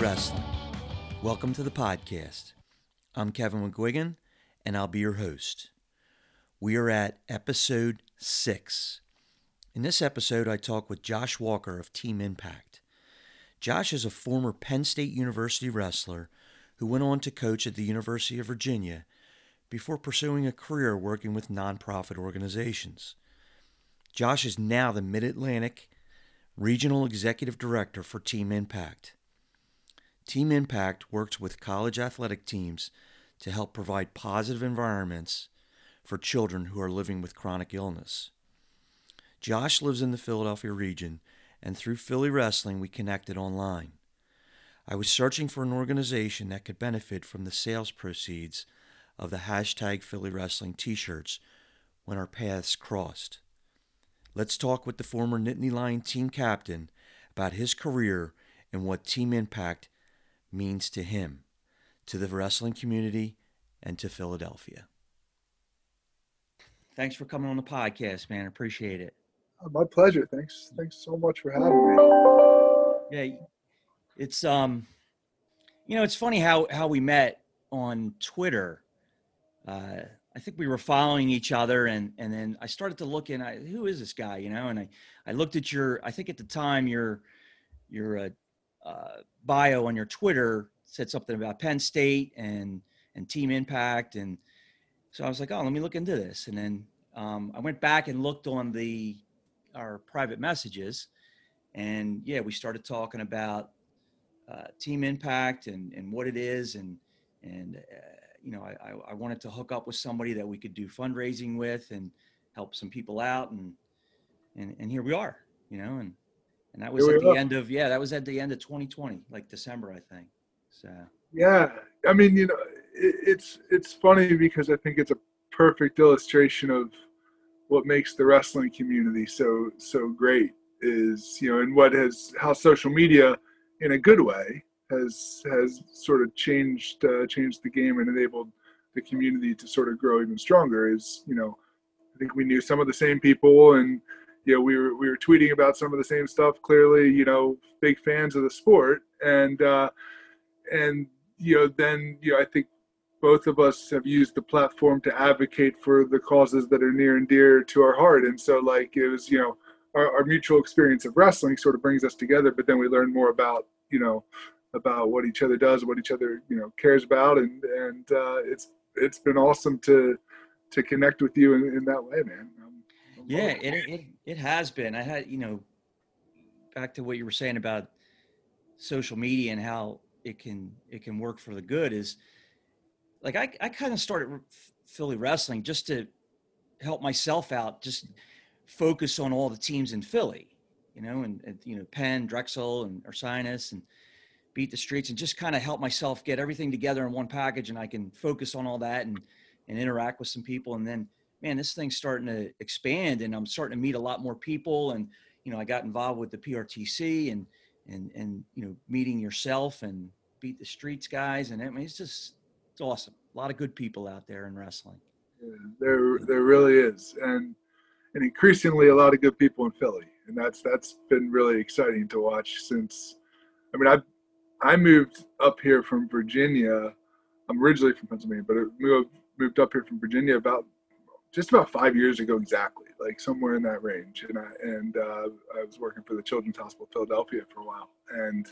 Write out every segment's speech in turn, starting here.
Wrestling. Welcome to the podcast. I'm Kevin McGuigan, and I'll be your host. We are at episode six. In this episode, I talk with Josh Walker of Team Impact. Josh is a former Penn State University wrestler who went on to coach at the University of Virginia before pursuing a career working with nonprofit organizations. Josh is now the Mid Atlantic Regional Executive Director for Team Impact. Team Impact works with college athletic teams to help provide positive environments for children who are living with chronic illness. Josh lives in the Philadelphia region, and through Philly Wrestling, we connected online. I was searching for an organization that could benefit from the sales proceeds of the hashtag Philly Wrestling t shirts when our paths crossed. Let's talk with the former Nittany Lion team captain about his career and what Team Impact means to him, to the wrestling community, and to Philadelphia. Thanks for coming on the podcast, man. Appreciate it. Uh, my pleasure. Thanks. Thanks so much for having me. Yeah, it's um, you know, it's funny how how we met on Twitter. Uh, I think we were following each other, and and then I started to look in. I, who is this guy? You know, and I I looked at your. I think at the time your your uh, uh, bio on your Twitter said something about Penn State and and Team Impact, and so I was like, oh, let me look into this. And then um, I went back and looked on the our private messages, and yeah, we started talking about uh, Team Impact and and what it is, and and uh, you know, I, I wanted to hook up with somebody that we could do fundraising with and help some people out. And, and, and here we are, you know, and, and that was at the are. end of, yeah, that was at the end of 2020, like December, I think. So, yeah, I mean, you know, it, it's, it's funny because I think it's a perfect illustration of what makes the wrestling community so, so great is, you know, and what has, how social media in a good way has has sort of changed uh, changed the game and enabled the community to sort of grow even stronger. Is you know, I think we knew some of the same people and you know we were we were tweeting about some of the same stuff. Clearly, you know, big fans of the sport and uh, and you know then you know I think both of us have used the platform to advocate for the causes that are near and dear to our heart. And so like it was you know. Our, our mutual experience of wrestling sort of brings us together, but then we learn more about you know about what each other does, what each other you know cares about, and and uh, it's it's been awesome to to connect with you in, in that way, man. I'm, I'm yeah, it, it it has been. I had you know back to what you were saying about social media and how it can it can work for the good is like I I kind of started Philly wrestling just to help myself out, just focus on all the teams in Philly, you know, and, and you know Penn, Drexel, and Ursinus, and beat the streets and just kind of help myself get everything together in one package and I can focus on all that and and interact with some people and then man this thing's starting to expand and I'm starting to meet a lot more people and you know I got involved with the PRTC and and and you know meeting yourself and beat the streets guys and I mean it's just it's awesome a lot of good people out there in wrestling yeah, there there really is and and increasingly a lot of good people in Philly and that's that's been really exciting to watch since I mean I've I moved up here from Virginia. I'm originally from Pennsylvania, but I moved moved up here from Virginia about just about five years ago exactly, like somewhere in that range. And I and uh, I was working for the Children's Hospital of Philadelphia for a while, and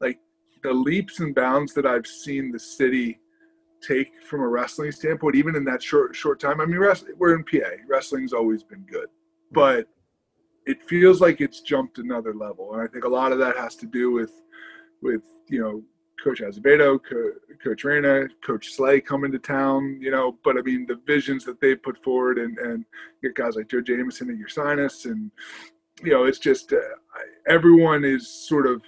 like the leaps and bounds that I've seen the city take from a wrestling standpoint, even in that short short time. I mean, we're in PA. Wrestling's always been good, but it feels like it's jumped another level, and I think a lot of that has to do with with you know Coach Azevedo, Co- Coach Reina, Coach Slay coming to town, you know, but I mean the visions that they put forward and and get guys like Joe Jameson and Ursinus and you know it's just uh, everyone is sort of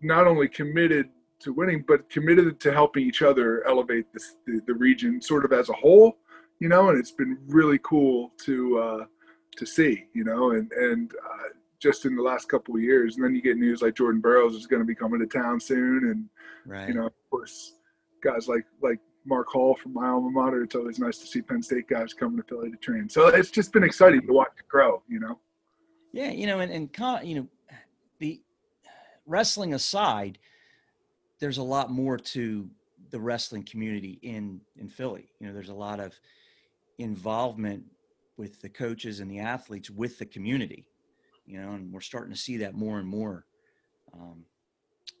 not only committed to winning but committed to helping each other elevate this, the, the region sort of as a whole, you know, and it's been really cool to uh, to see, you know, and and uh, just in the last couple of years. And then you get news like Jordan Burroughs is going to be coming to town soon, and right. you know, of course, guys like like Mark Hall from my alma mater. It's always nice to see Penn State guys coming to Philly to train. So it's just been exciting to watch it grow. You know. Yeah, you know, and and you know, the wrestling aside, there's a lot more to the wrestling community in in Philly. You know, there's a lot of involvement with the coaches and the athletes with the community. You know, and we're starting to see that more and more. Um,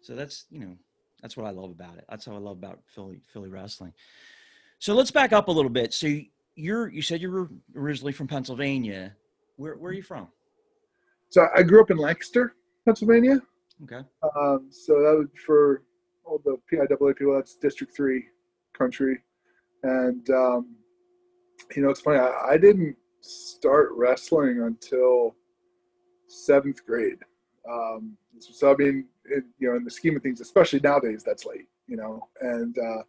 so that's you know that's what I love about it. That's how I love about Philly Philly wrestling. So let's back up a little bit. So you're you said you were originally from Pennsylvania. Where where are you from? So I grew up in Lancaster, Pennsylvania. Okay. Um, so that was for all the PIAA people. That's District Three country, and um, you know it's funny. I, I didn't start wrestling until seventh grade. Um, so I mean, it, you know, in the scheme of things, especially nowadays, that's late. You know, and uh,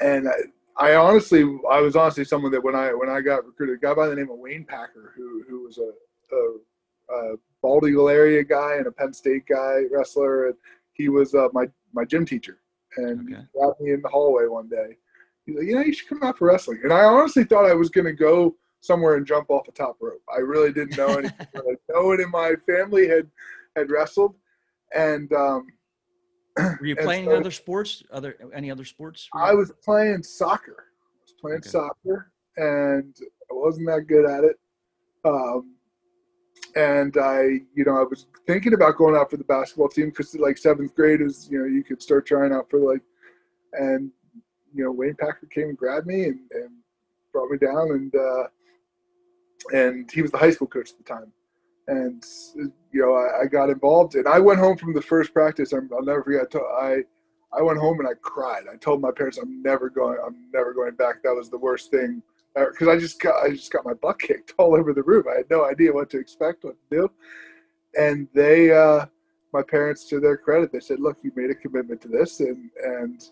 and I, I honestly, I was honestly someone that when I when I got recruited, a guy by the name of Wayne Packer, who who was a, a, a Bald Eagle area guy and a Penn State guy wrestler, and he was uh, my my gym teacher, and Okay. he grabbed me in the hallway one day. He's like, you know, you should come out for wrestling, and I honestly thought I was going to go somewhere and jump off a top rope. I really didn't know anything. no one in my family had had wrestled, and um, Were you playing so- other sports? Other any other sports? I was playing soccer. I was playing Okay. soccer, and I wasn't that good at it. Um, and I, you know, I was thinking about going out for the basketball team because, like, seventh grade is, you know, you could start trying out for like, and you know, Wayne Packer came and grabbed me and, and brought me down, and uh, and he was the high school coach at the time, and you know, I, I got involved, and I went home from the first practice. I'm, I'll never forget. I I went home and I cried. I told my parents I'm never going. I'm never going back. That was the worst thing because I just got I just got my butt kicked all over the room. I had no idea what to expect, what to do, and they, uh, my parents, to their credit, they said, "Look, you made a commitment to this, and and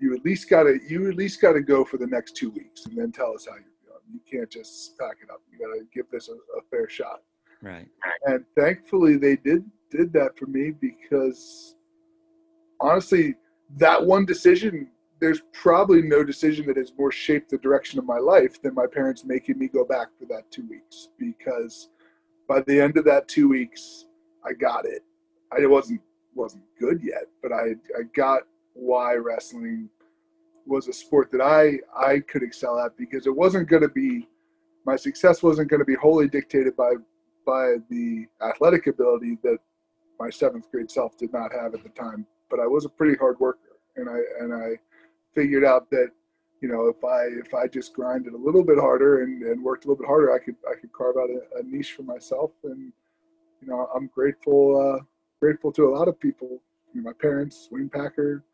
you at least got to you at least got to go for the next two weeks, and then tell us how feeling. You can't just pack it up. You got to give this a, a fair shot." right. and thankfully they did did that for me because honestly that one decision there's probably no decision that has more shaped the direction of my life than my parents making me go back for that two weeks because by the end of that two weeks i got it i wasn't wasn't good yet but i i got why wrestling was a sport that i i could excel at because it wasn't going to be my success wasn't going to be wholly dictated by by the athletic ability that my seventh grade self did not have at the time. But I was a pretty hard worker, and I and I figured out that you know if I if I just grinded a little bit harder and, and worked a little bit harder, I could I could carve out a, a niche for myself. And you know I'm grateful uh, grateful to a lot of people, you know, my parents, Wayne Packer,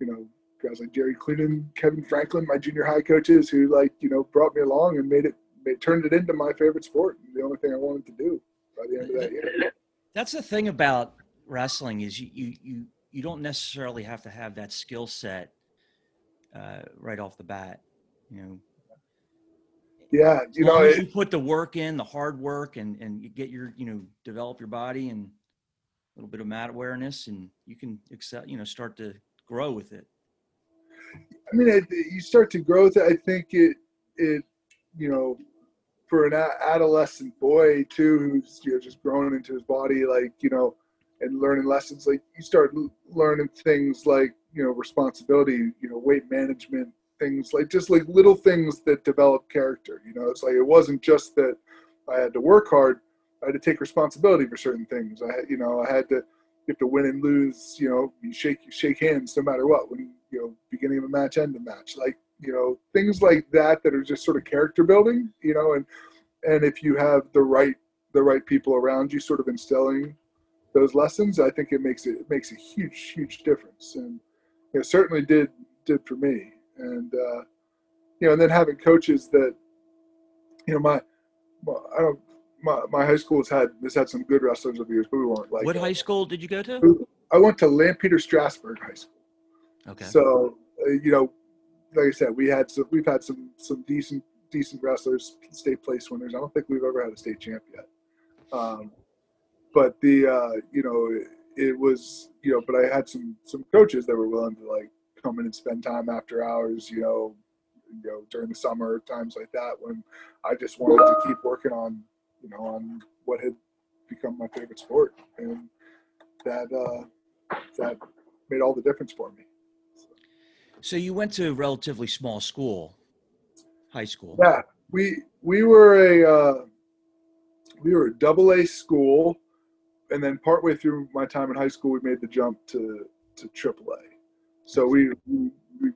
you know guys like Jerry Cleenan, Kevin Franklin, my junior high coaches who like you know brought me along and made it made, turned it into my favorite sport. The only thing I wanted to do by the end of that year. That's the thing about wrestling is you you you, you don't necessarily have to have that skill set uh, right off the bat. You know, Yeah, you know, it, you put the work in, the hard work, and and you get your you know develop your body and a little bit of mat awareness, and you can excel. You know, start to grow with it. I mean, it, you start to grow. I think it, it, you know, for an adolescent boy too, who's you know just growing into his body, like you know, and learning lessons. Like you start learning things like you know responsibility, you know, weight management, things like just like little things that develop character. You know, it's like it wasn't just that I had to work hard. I had to take responsibility for certain things. I you know, I had to you have to win and lose. You know, you shake you shake hands no matter what. When you know, beginning of a match, end of match, like you know, things like that that are just sort of character building. You know, and and if you have the right the right people around you, sort of instilling those lessons, I think it makes it, it makes a huge huge difference, and it certainly did did for me. And uh, you know, and then having coaches that, you know, my, my I don't. My, my high school has had has had some good wrestlers over the years, but we weren't like what high school did you go to? I went to Lampeter Strasburg High School. Okay. So uh, you know, like I said, we had some, we've had some some decent decent wrestlers, state place winners. I don't think we've ever had a state champ yet. Um, but the uh, you know it, it was you know, but I had some some coaches that were willing to like come in and spend time after hours. You know, you know during the summer times like that when I just wanted to keep working on you know on what had become my favorite sport and that uh, that made all the difference for me. So you went to a relatively small school, high school. Yeah, we we were a uh, we were a double A school, and then partway through my time in high school, we made the jump to to triple A. So we, we we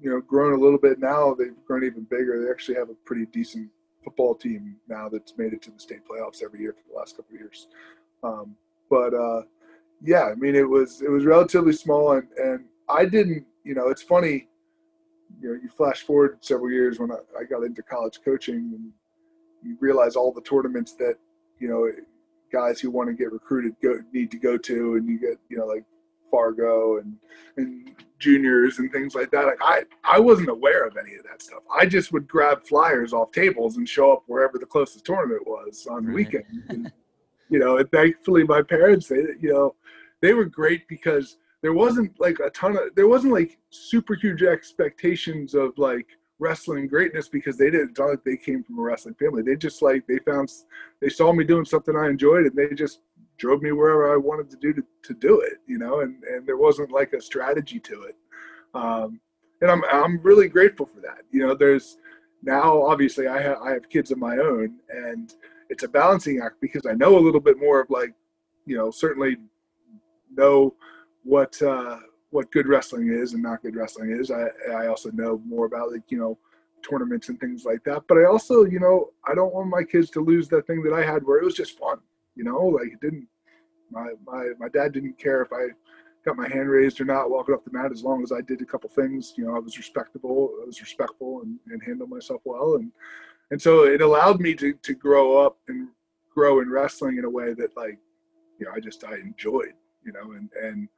you know grown a little bit now. They've grown even bigger. They actually have a pretty decent football team now that's made it to the state playoffs every year for the last couple of years. Um, but uh, yeah, I mean it was it was relatively small, and and I didn't. You know, it's funny. You know, you flash forward several years when I, I got into college coaching, and you realize all the tournaments that you know guys who want to get recruited go need to go to, and you get you know like Fargo and and juniors and things like that. Like I I wasn't aware of any of that stuff. I just would grab flyers off tables and show up wherever the closest tournament was on the right. weekend. And, you know, and thankfully my parents they you know they were great because there wasn't like a ton of there wasn't like super huge expectations of like wrestling greatness because they didn't like they came from a wrestling family. They just like they found they saw me doing something I enjoyed and they just drove me wherever I wanted to do to, to do it, you know, and, and there wasn't like a strategy to it. Um, and I'm, I'm really grateful for that. You know, there's now obviously I have, I have kids of my own and it's a balancing act because I know a little bit more of like, you know, certainly know what, uh, what good wrestling is and not good wrestling is. I, I also know more about like, you know, tournaments and things like that. But I also, you know, I don't want my kids to lose that thing that I had where it was just fun. You know, like it didn't. My my my dad didn't care if I got my hand raised or not walking up the mat as long as I did a couple things. You know, I was respectable. I was respectful and, and handled myself well. And and so it allowed me to to grow up and grow in wrestling in a way that like you know I just I enjoyed. You know, and and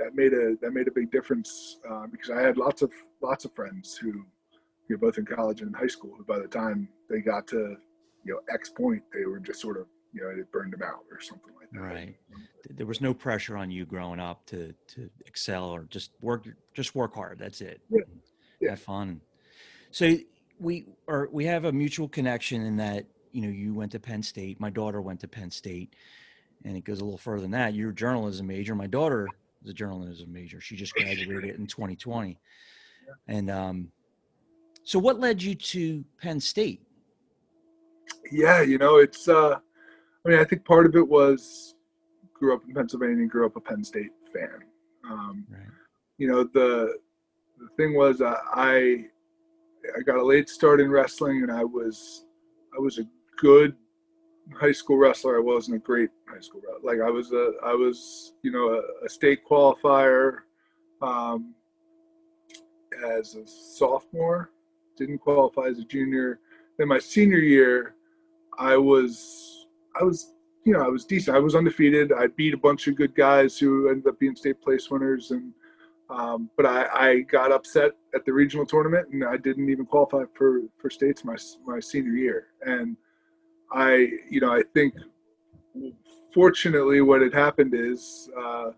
that made a that made a big difference uh, because I had lots of lots of friends who you know both in college and in high school who by the time they got to you know X point they were just sort of you know, it burned them out or something like that. Right. There was no pressure on you growing up to to excel or just work just work hard. That's it. Yeah. yeah. Have fun. So we are we have a mutual connection in that, you know, you went to Penn State, my daughter went to Penn State, and it goes a little further than that. You're a journalism major. My daughter a journalism major. She just graduated in 2020. Yeah. And um so what led you to Penn State? Yeah, you know, it's uh I mean, I think part of it was grew up in Pennsylvania, grew up a Penn State fan. Um, right. You know, the the thing was, uh, I I got a late start in wrestling, and I was I was a good high school wrestler. I wasn't a great high school wrestler. Like I was a I was you know a, a state qualifier um, as a sophomore. Didn't qualify as a junior. Then my senior year, I was I was, you know, I was decent. I was undefeated. I beat a bunch of good guys who ended up being state place winners, and um, but I, I got upset at the regional tournament, and I didn't even qualify for for states my my senior year. And I, you know, I think fortunately, what had happened is uh,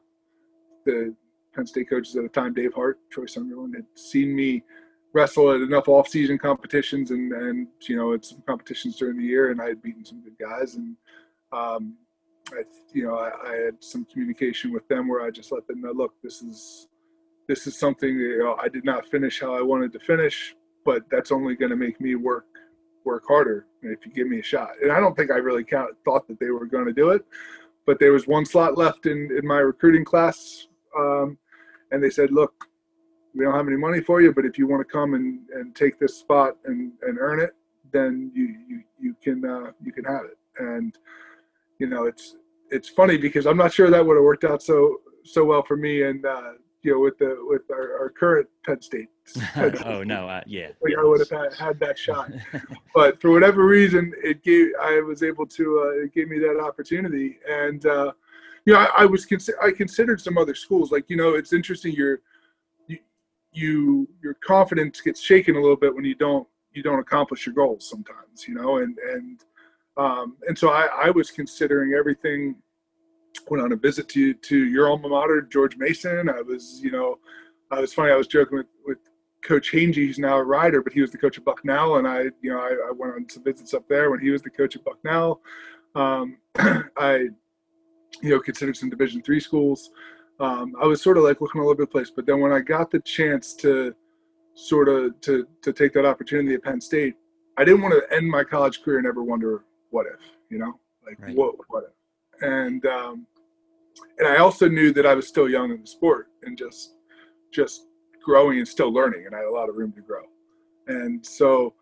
the Penn State coaches at the time, Dave Hart, Troy Sunderland, had seen me wrestle at enough off-season competitions and and you know at some competitions during the year, and I had beaten some good guys, and um, I you know I, I, had some communication with them where I just let them know, look, this is this is something that, you know I did not finish how I wanted to finish, but that's only going to make me work work harder if you give me a shot. And I don't think I really count, thought that they were going to do it, but there was one slot left in in my recruiting class. Um, and they said, look, we don't have any money for you, but if you want to come and, and take this spot and, and earn it, then you you, you can uh, you can have it. And you know, it's it's funny because I'm not sure that would have worked out so so well for me and uh, you know with the with our, our current Penn State. Oh no, uh, yeah. I would have had, that shot, but for whatever reason, it gave I was able to uh, it gave me that opportunity, and uh, you know I, I was consi- I considered some other schools. Like you know, it's interesting. You're you your confidence gets shaken a little bit when you don't you don't accomplish your goals sometimes you know and and um, and so I, I was considering everything went on a visit to to your alma mater george mason i was you know i was funny i was joking with with coach Hangey, who's now a rider but he was the coach of bucknell and i you know i, I went on some visits up there when he was the coach of bucknell um, i you know considered some division three schools um, I was sort of like looking all over the place. But then when I got the chance to sort of to to take that opportunity at Penn State, I didn't want to end my college career and ever wonder what if, you know, like right. what what if. And um, and I also knew that I was still young in the sport and just just growing and still learning, and I had a lot of room to grow. And so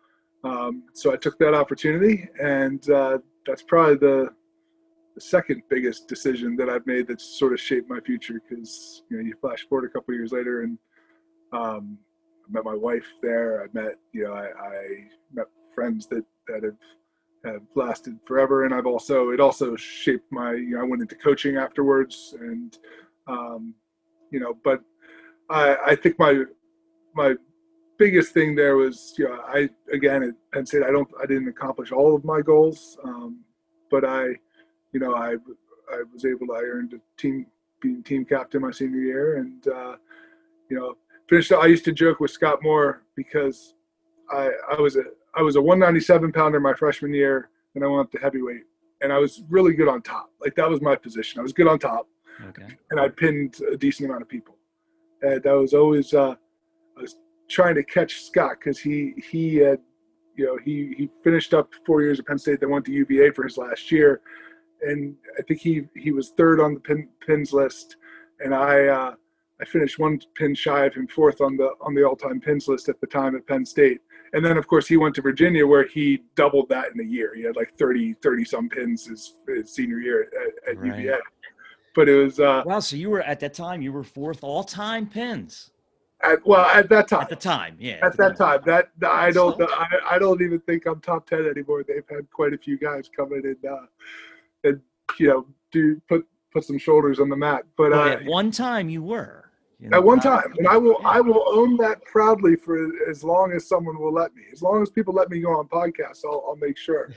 um, so I took that opportunity, and uh, that's probably the the second biggest decision that I've made that's sort of shaped my future because you know you flash forward a couple years later and um, I met my wife there. I met you know I, I, met friends that that have have lasted forever, and I've also it also shaped my you know I went into coaching afterwards, and um, you know but I I think my my biggest thing there was you know I again at Penn State I don't I didn't accomplish all of my goals, um, but I you know, I I was able to I earned a team being team captain my senior year, and uh, you know, finished. I used to joke with Scott Moore because I I was a I was a 197 pounder my freshman year, and I went up to heavyweight, and I was really good on top. Like that was my position. I was good on top, okay. and I pinned a decent amount of people, and I was always uh, I was trying to catch Scott because he he had you know he he finished up four years at Penn State, then went to UVA for his last year, and I think he he was third on the pin, pins list, and I uh, I finished one pin shy of him, fourth on the on the all time pins list at the time at Penn State. And then of course he went to Virginia where he doubled that in a year. He had like 30 30 some pins his, his senior year at, at right. UVA. But it was uh, wow. So you were at that time you were fourth all time pins. At, well, at that time. At the time, yeah. At, at that time, that I don't, I, I don't even think I'm top ten anymore. They've had quite a few guys come in and uh, and you know do put put some shoulders on the mat. But well, uh, at one time you were. You know, at one time, and I will yeah. I will own that proudly for as long as someone will let me. As long as people let me go on podcasts, I'll, I'll make sure.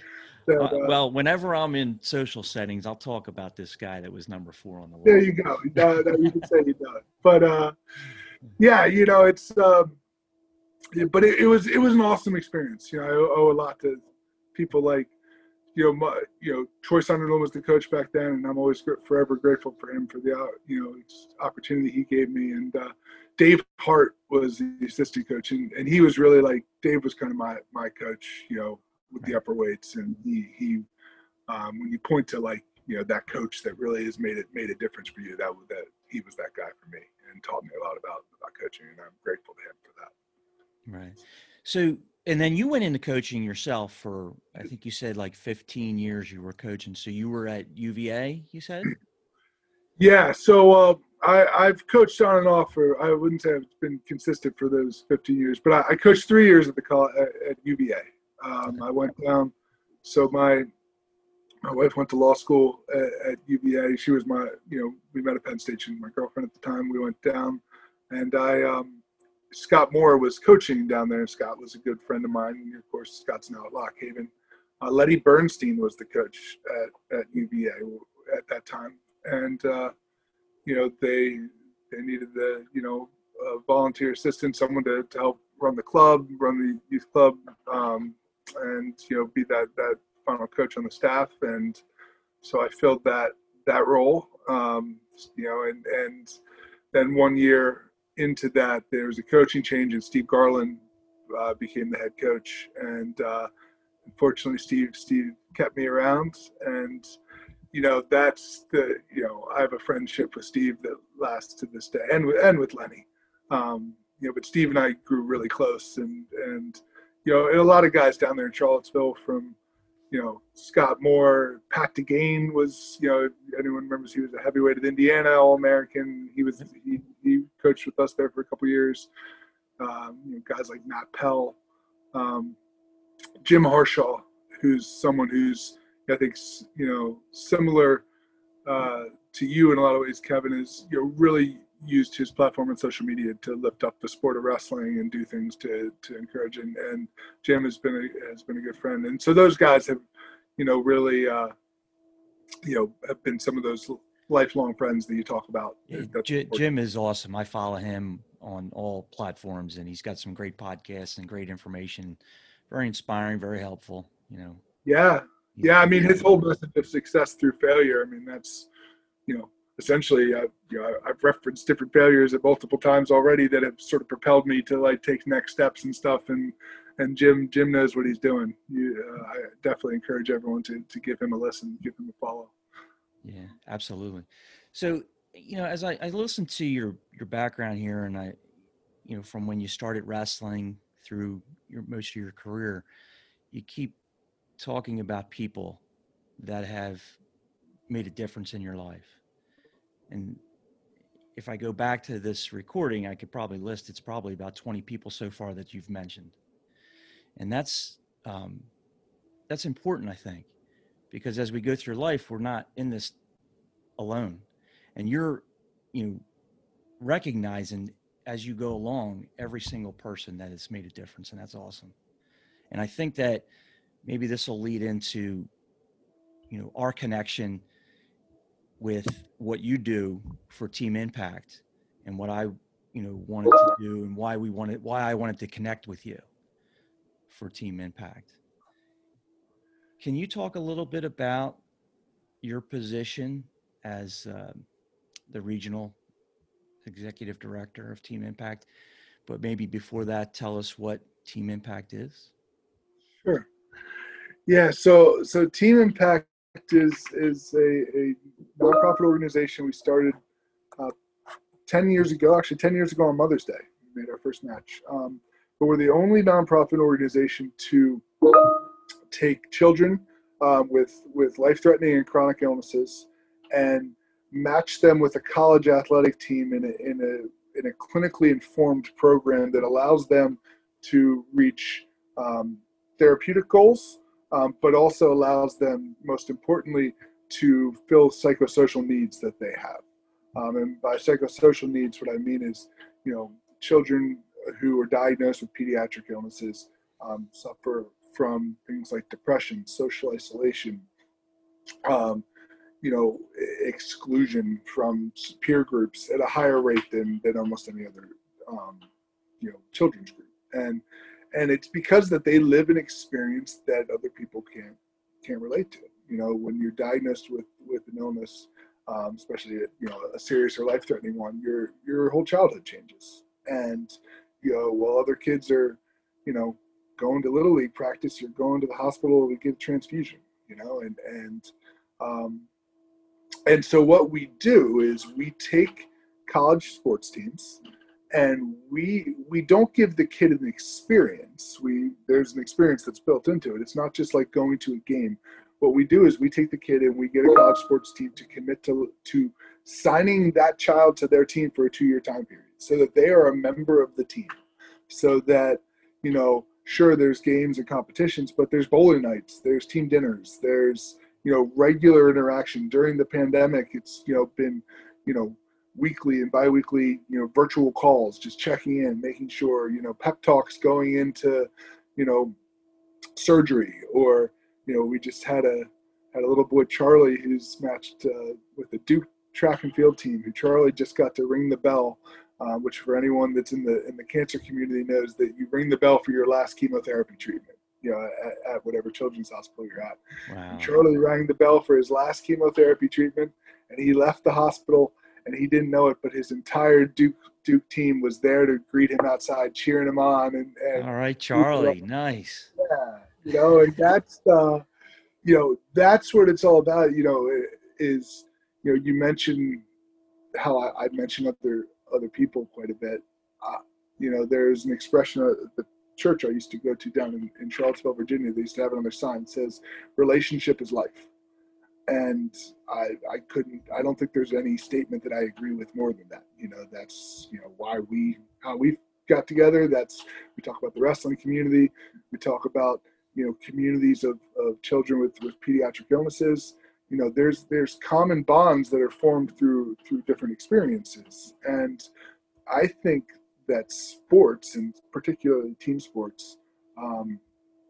That, uh, uh, well, whenever I'm in social settings, I'll talk about this guy that was number four on the list. There you go. Uh, you can say you it. But uh, yeah, you know, it's. Um, but it, it was it was an awesome experience. You know, I owe a lot to people like you know, my, you know, Troy Sunderland was the coach back then, and I'm always forever grateful for him for the, uh, you know, opportunity he gave me. And uh, Dave Hart was the assistant coach, and, and he was really like Dave was kind of my my coach, you know, with the upper weights. And he he, um, when you point to like you know that coach that really has made it made a difference for you, that that he was that guy for me and taught me a lot about about coaching, and I'm grateful to him for that. Right. So and then you went into coaching yourself for i think you said like 15 years you were coaching so you were at uva you said yeah so uh, I, i've coached on and off for i wouldn't say i've been consistent for those 15 years but i, I coached three years at the at, at uva um, i went down so my my wife went to law school at, at uva she was my you know we met at penn station my girlfriend at the time we went down and i um, Scott Moore was coaching down there. Scott was a good friend of mine. And of course, Scott's now at Lock Haven. Uh, Lenny Bernstein was the coach at, at UVA at that time. And, uh, you know, they they needed the, you know, volunteer assistant, someone to, to help run the club, run the youth club, um, and, you know, be that, that final coach on the staff. And so I filled that, that role, um, you know, and, and then one year into that, there was a coaching change, and Steve Garland uh, became the head coach. And uh, unfortunately, Steve Steve kept me around, and you know that's the you know I have a friendship with Steve that lasts to this day, and with and with Lenny. Um, you know, but Steve and I grew really close, and and you know, a lot of guys down there in Charlottesville from you know, Scott Moore, Pat DeGane was, you know, anyone remembers he was a heavyweight at Indiana All American. He was he, he coached with us there for a couple years. Um, you know, guys like Matt Pell, um, Jim Harshaw, who's someone who's I think you know similar uh, to you in a lot of ways. Kevin is you know really used his platform and social media to lift up the sport of wrestling and do things to to encourage and, and Jim has been a, has been a good friend and so those guys have you know really uh, you know have been some of those lifelong friends that you talk about. J- Jim is awesome. I follow him on all platforms and he's got some great podcasts and great information. Very inspiring, very helpful, you know. Yeah. Yeah, I mean his whole message of success through failure. I mean that's you know essentially, uh, you know, I've referenced different failures at multiple times already that have sort of propelled me to like take next steps and stuff. And and Jim Jim knows what he's doing. You, uh, I definitely encourage everyone to to give him a listen, give him a follow. Yeah, absolutely. So you know, as I, I to your your background here, and I, you know, from when you started wrestling through your most of your career, you keep talking about people that have made a difference in your life. And if I go back to this recording, I could probably list it's probably about 20 people so far that you've mentioned. And that's um, that's important, I think, because as we go through life, we're not in this alone. And you're, you know, recognizing as you go along every single person that has made a difference, and that's awesome. And I think that maybe this will lead into, you know, our connection with what you do for Team Impact and what I, you know, wanted to do and why we wanted, why I wanted to connect with you for Team Impact. Can you talk a little bit about your position as uh, the regional executive director of Team Impact? But maybe before that, tell us what Team Impact is. Sure. Yeah. So so Team Impact is is a, a nonprofit organization we started uh, ten years ago. Actually, ten years ago on Mother's Day, we made our first match. Um, but we're the only nonprofit organization to take children um, with with life-threatening and chronic illnesses and match them with a college athletic team in a, in a in a clinically informed program that allows them to reach um, therapeutic goals, um, but also allows them, most importantly, to fill psychosocial needs that they have. Um, and by psychosocial needs, what I mean is, you know, children who are diagnosed with pediatric illnesses um, suffer from things like depression, social isolation, um, you know, exclusion from peer groups at a higher rate than, than almost any other, um, you know, children's group. And and it's because that they live an experience that other people can't can't relate to. You know, when you're diagnosed with with an illness, um, especially you know a serious or life threatening one, your your whole childhood changes. And you know, while other kids are, you know, going to little league practice, you're going to the hospital to get transfusion. You know, and and um, and so what we do is we take college sports teams and we we don't give the kid an experience. We there's an experience that's built into it. It's not just like going to a game. What we do is we take the kid and we get a college sports team to commit to to signing that child to their team for a two year time period so that they are a member of the team. So that you know sure there's games and competitions but there's bowling nights there's team dinners there's you know regular interaction. During the pandemic it's you know been you know weekly and biweekly, you know, virtual calls, just checking in, making sure, you know, pep talks going into, you know, surgery or, you know, we just had a had a little boy Charlie who's matched uh, with the Duke track and field team. Who Charlie just got to ring the bell, uh, which for anyone that's in the in the cancer community knows that you ring the bell for your last chemotherapy treatment. You know, at, at whatever children's hospital you're at. Wow. Charlie rang the bell for his last chemotherapy treatment, and he left the hospital and he didn't know it, but his entire Duke Duke team was there to greet him outside, cheering him on. And, and all right, Charlie, nice. Yeah, you know, and that's uh, you know that's what it's all about. You know, is you know you mentioned how I, I mentioned other other people quite a bit. Uh, you know, there's an expression at the church I used to go to down in, in Charlottesville, Virginia. They used to have it on their sign. It says, "Relationship is life." And I, I couldn't i don't think there's any statement that i agree with more than that. You know that's you know why we how we got together. That's we talk about the wrestling community. We talk about you know communities of, of children with, with pediatric illnesses. You know there's there's common bonds that are formed through through different experiences. And i think that sports and particularly team sports um,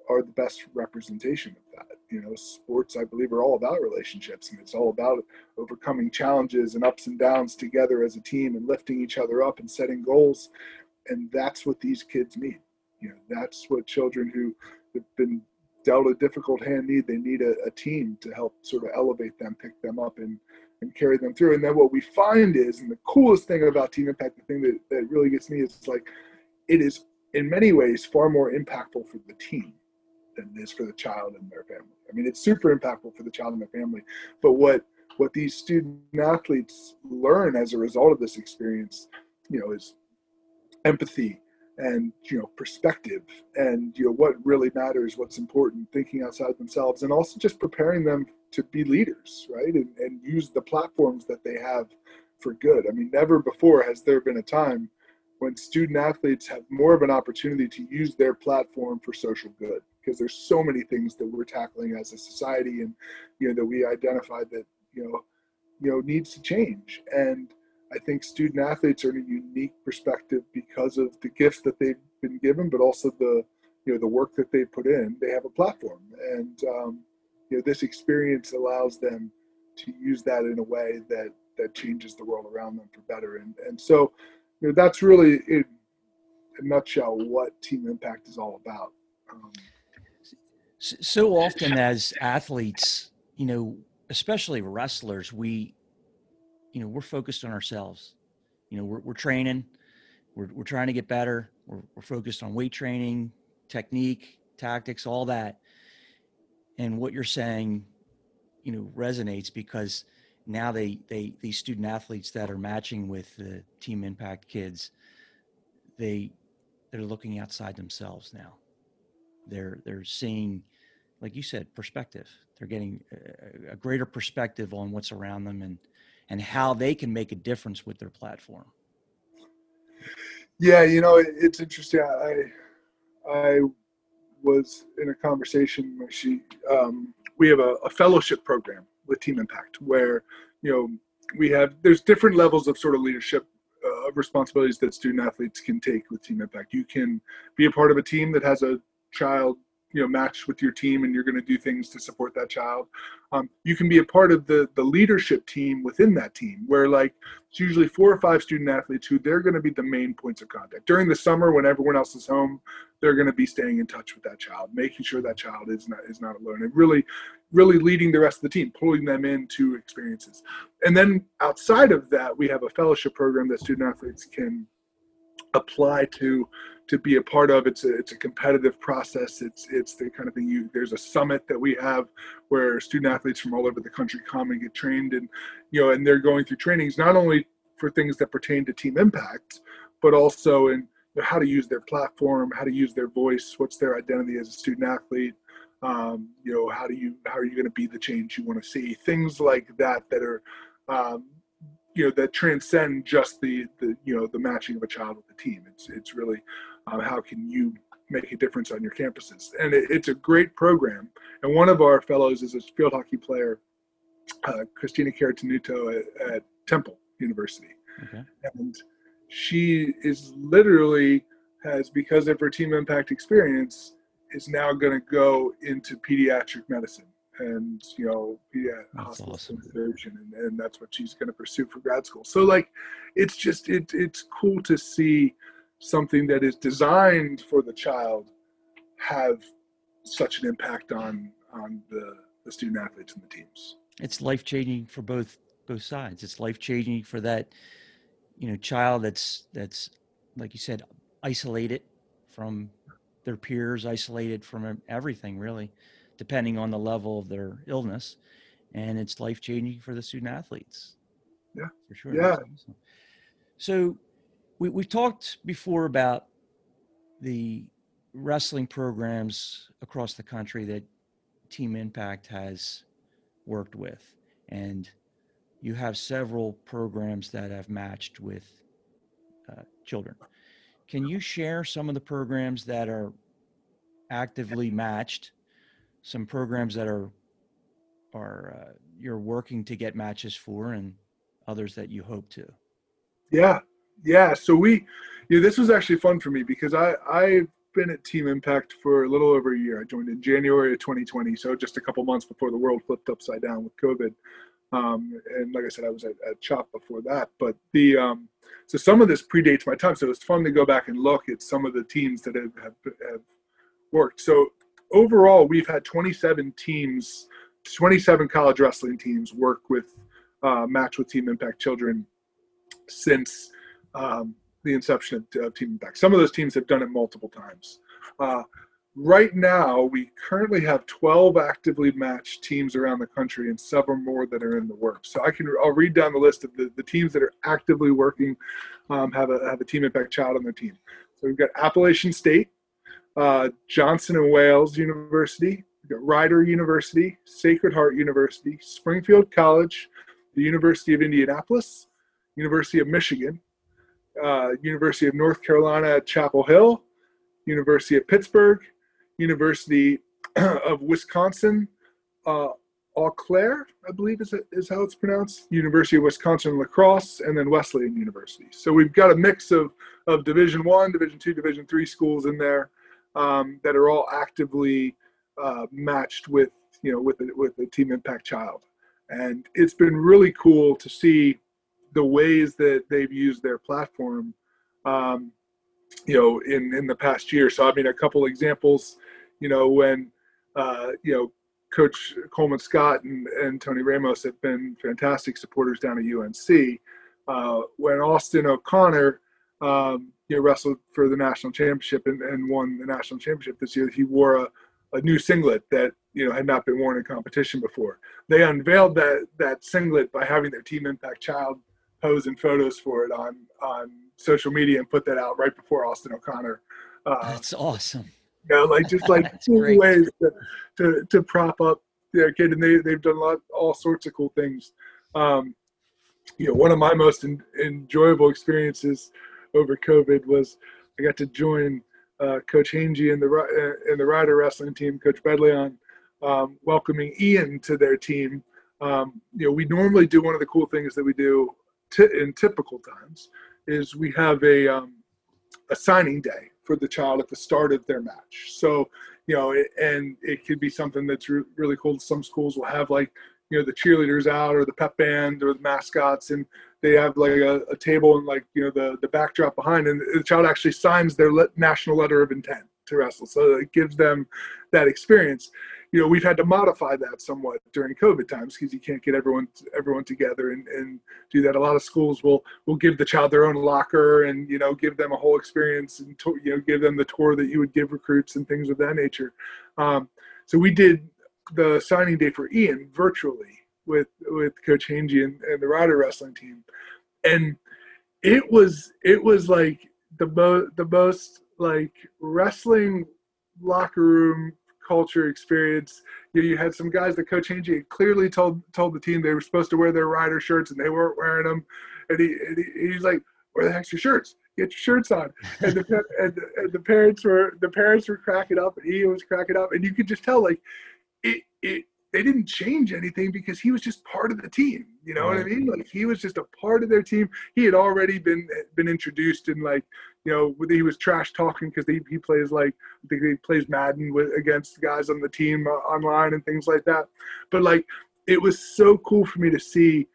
are the best representation of that. You know, sports, I believe, are all about relationships and it's all about overcoming challenges and ups and downs together as a team and lifting each other up and setting goals. And that's what these kids need. You know, that's what children who have been dealt a difficult hand need. They need a, a team to help sort of elevate them, pick them up, and and carry them through. And then what we find is, and the coolest thing about Team Impact, the thing that, that really gets me is like, it is in many ways far more impactful for the team than it is for the child and their family. I mean, it's super impactful for the child and their family. But what what these student athletes learn as a result of this experience, you know, is empathy and you know perspective and you know what really matters what's important thinking outside themselves and also just preparing them to be leaders right and, and use the platforms that they have for good i mean never before has there been a time when student athletes have more of an opportunity to use their platform for social good because there's so many things that we're tackling as a society and you know that we identified that you know you know needs to change and I think student athletes are in a unique perspective because of the gifts that they've been given, but also the you know the work that they put in. They have a platform, and um, you know this experience allows them to use that in a way that that changes the world around them for better. And and so you know that's really in a nutshell what Team Impact is all about. Um, so often as athletes, you know, especially wrestlers, we you know, we're focused on ourselves. You know, we're, we're training, we're, we're trying to get better. We're, we're focused on weight training, technique, tactics, all that. And what you're saying, you know, resonates because now they, they, these student athletes that are matching with the team impact kids, they, they're looking outside themselves now. They're, they're seeing, like you said, perspective. They're getting a, a greater perspective on what's around them and, and how they can make a difference with their platform. Yeah, you know, it's interesting. I I was in a conversation where she um, we have a, a fellowship program with Team Impact where you know we have there's different levels of sort of leadership uh, responsibilities that student athletes can take with Team Impact. You can be a part of a team that has a child you know match with your team and you're going to do things to support that child. Um, you can be a part of the the leadership team within that team where like it's usually four or five student athletes who they're going to be the main points of contact. During the summer when everyone else is home they're going to be staying in touch with that child making sure that child is not is not alone and really really leading the rest of the team pulling them into experiences. And then outside of that we have a fellowship program that student athletes can apply to to be a part of. It's a it's a competitive process. It's it's the kind of thing you there's a summit that we have where student athletes from all over the country come and get trained and you know and they're going through trainings not only for things that pertain to team impact, but also in how to use their platform, how to use their voice, what's their identity as a student athlete. Um, you know, how do you how are you going to be the change you want to see? Things like that that are um, you know that transcend just the the you know the matching of a child with the team. It's it's really um, how can you make a difference on your campuses, and it, it's a great program. And one of our fellows is a field hockey player, uh, Christina Caratanuto at, at Temple University, okay. and she is literally has because of her team impact experience is now going to go into pediatric medicine and you know be a hospital awesome. surgeon and, and that's what she's going to pursue for grad school. So like it's just it, it's cool to see something that is designed for the child have such an impact on on the the student athletes and the teams. It's life changing for both both sides. It's life changing for that you know child that's that's like you said isolated from their peers isolated from everything really depending on the level of their illness. And it's life changing for the student athletes. Yeah. For sure. Yeah. So we, we've talked before about the wrestling programs across the country that Team Impact has worked with. And you have several programs that have matched with uh, children. Can you share some of the programs that are actively matched some programs that are are uh, you're working to get matches for and others that you hope to. Yeah. Yeah. So we yeah this was actually fun for me because i i've been at team impact for a little over a year. I joined in january of 2020 so just a couple months before the world flipped upside down with covid. Um, and like i said i was at, at chop before that. But the um, so some of this predates my time. So it's fun to go back and look at some of the teams that have, have, have worked. So overall, we've had 27 teams, 27 college wrestling teams work with uh, match with Team Impact Children since um, the inception of, of, Team Impact. Some of those teams have done it multiple times. Uh, right now, we currently have 12 actively matched teams around the country and several more that are in the works. So I can I'll read down the list of the, the teams that are actively working, um, have a have a Team Impact child on their team. So we've got Appalachian State, uh, Johnson and Wales University, Rider University, Sacred Heart University, Springfield College, the University of Indianapolis, University of Michigan, uh, University of North Carolina at Chapel Hill, University of Pittsburgh, University of Wisconsin, uh, Eau Claire, I believe is, it, is how it's pronounced, University of Wisconsin La Crosse, and then Wesleyan University. So we've got a mix of, of Division One, Division Two, Division Three schools in there um, that are all actively uh, matched with you know with the, with the Team Impact Child, and it's been really cool to see the ways that they've used their platform, um, you know, in in the past year. So I mean, a couple examples, you know, when uh, you know. Coach Coleman Scott and, and Tony Ramos have been fantastic supporters down at UNC. Uh, when Austin O'Connor, um, you know, wrestled for the national championship and, and won the national championship this year, he wore a, a new singlet that you know had not been worn in competition before. They unveiled that that singlet by having their Team Impact child pose and photos for it on on social media and put that out right before Austin O'Connor. Uh, That's awesome. You know, like just like cool ways to, to, to prop up their kid, and they they've done a lot, all sorts of cool things. Um, you know, one of my most in, enjoyable experiences over COVID was I got to join uh, Coach Hangey and the uh, and the Rider wrestling team, Coach Bedley, on um, welcoming Ian to their team. Um, you know, we normally do one of the cool things that we do t- in typical times is we have a um, a signing day for the child at the start of their match. So you know, it, and it could be something that's re- really cool. Some schools will have like you know the cheerleaders out or the pep band or the mascots, and they have like a, a table and like you know the the backdrop behind, and the child actually signs their le- national letter of intent to wrestle. So it gives them that experience. You know we've had to modify that somewhat during covid times because you can't get everyone everyone together and, and do that. A lot of schools will will give the child their own locker and you know give them a whole experience and to, you know give them the tour that you would give recruits and things of that nature. Um, so we did the signing day for ian virtually with with coach Hangey and, and the rider wrestling team and it was it was like the most the most like wrestling locker room culture experience. You, know, you had some guys that Coach Hangey clearly told told the team they were supposed to wear their rider shirts and they weren't wearing them, and he, and he he's like, "Where the heck's your shirts? Get your shirts on." And the and, and the parents were the parents were cracking up, and he was cracking up, and you could just tell like it they didn't change anything because he was just part of the team. You know right. what I mean? Like he was just a part of their team. He had already been been introduced in like you know he was trash talking because he, he plays like I think he plays Madden with against guys on the team uh, online and things like that. But like it was so cool for me to see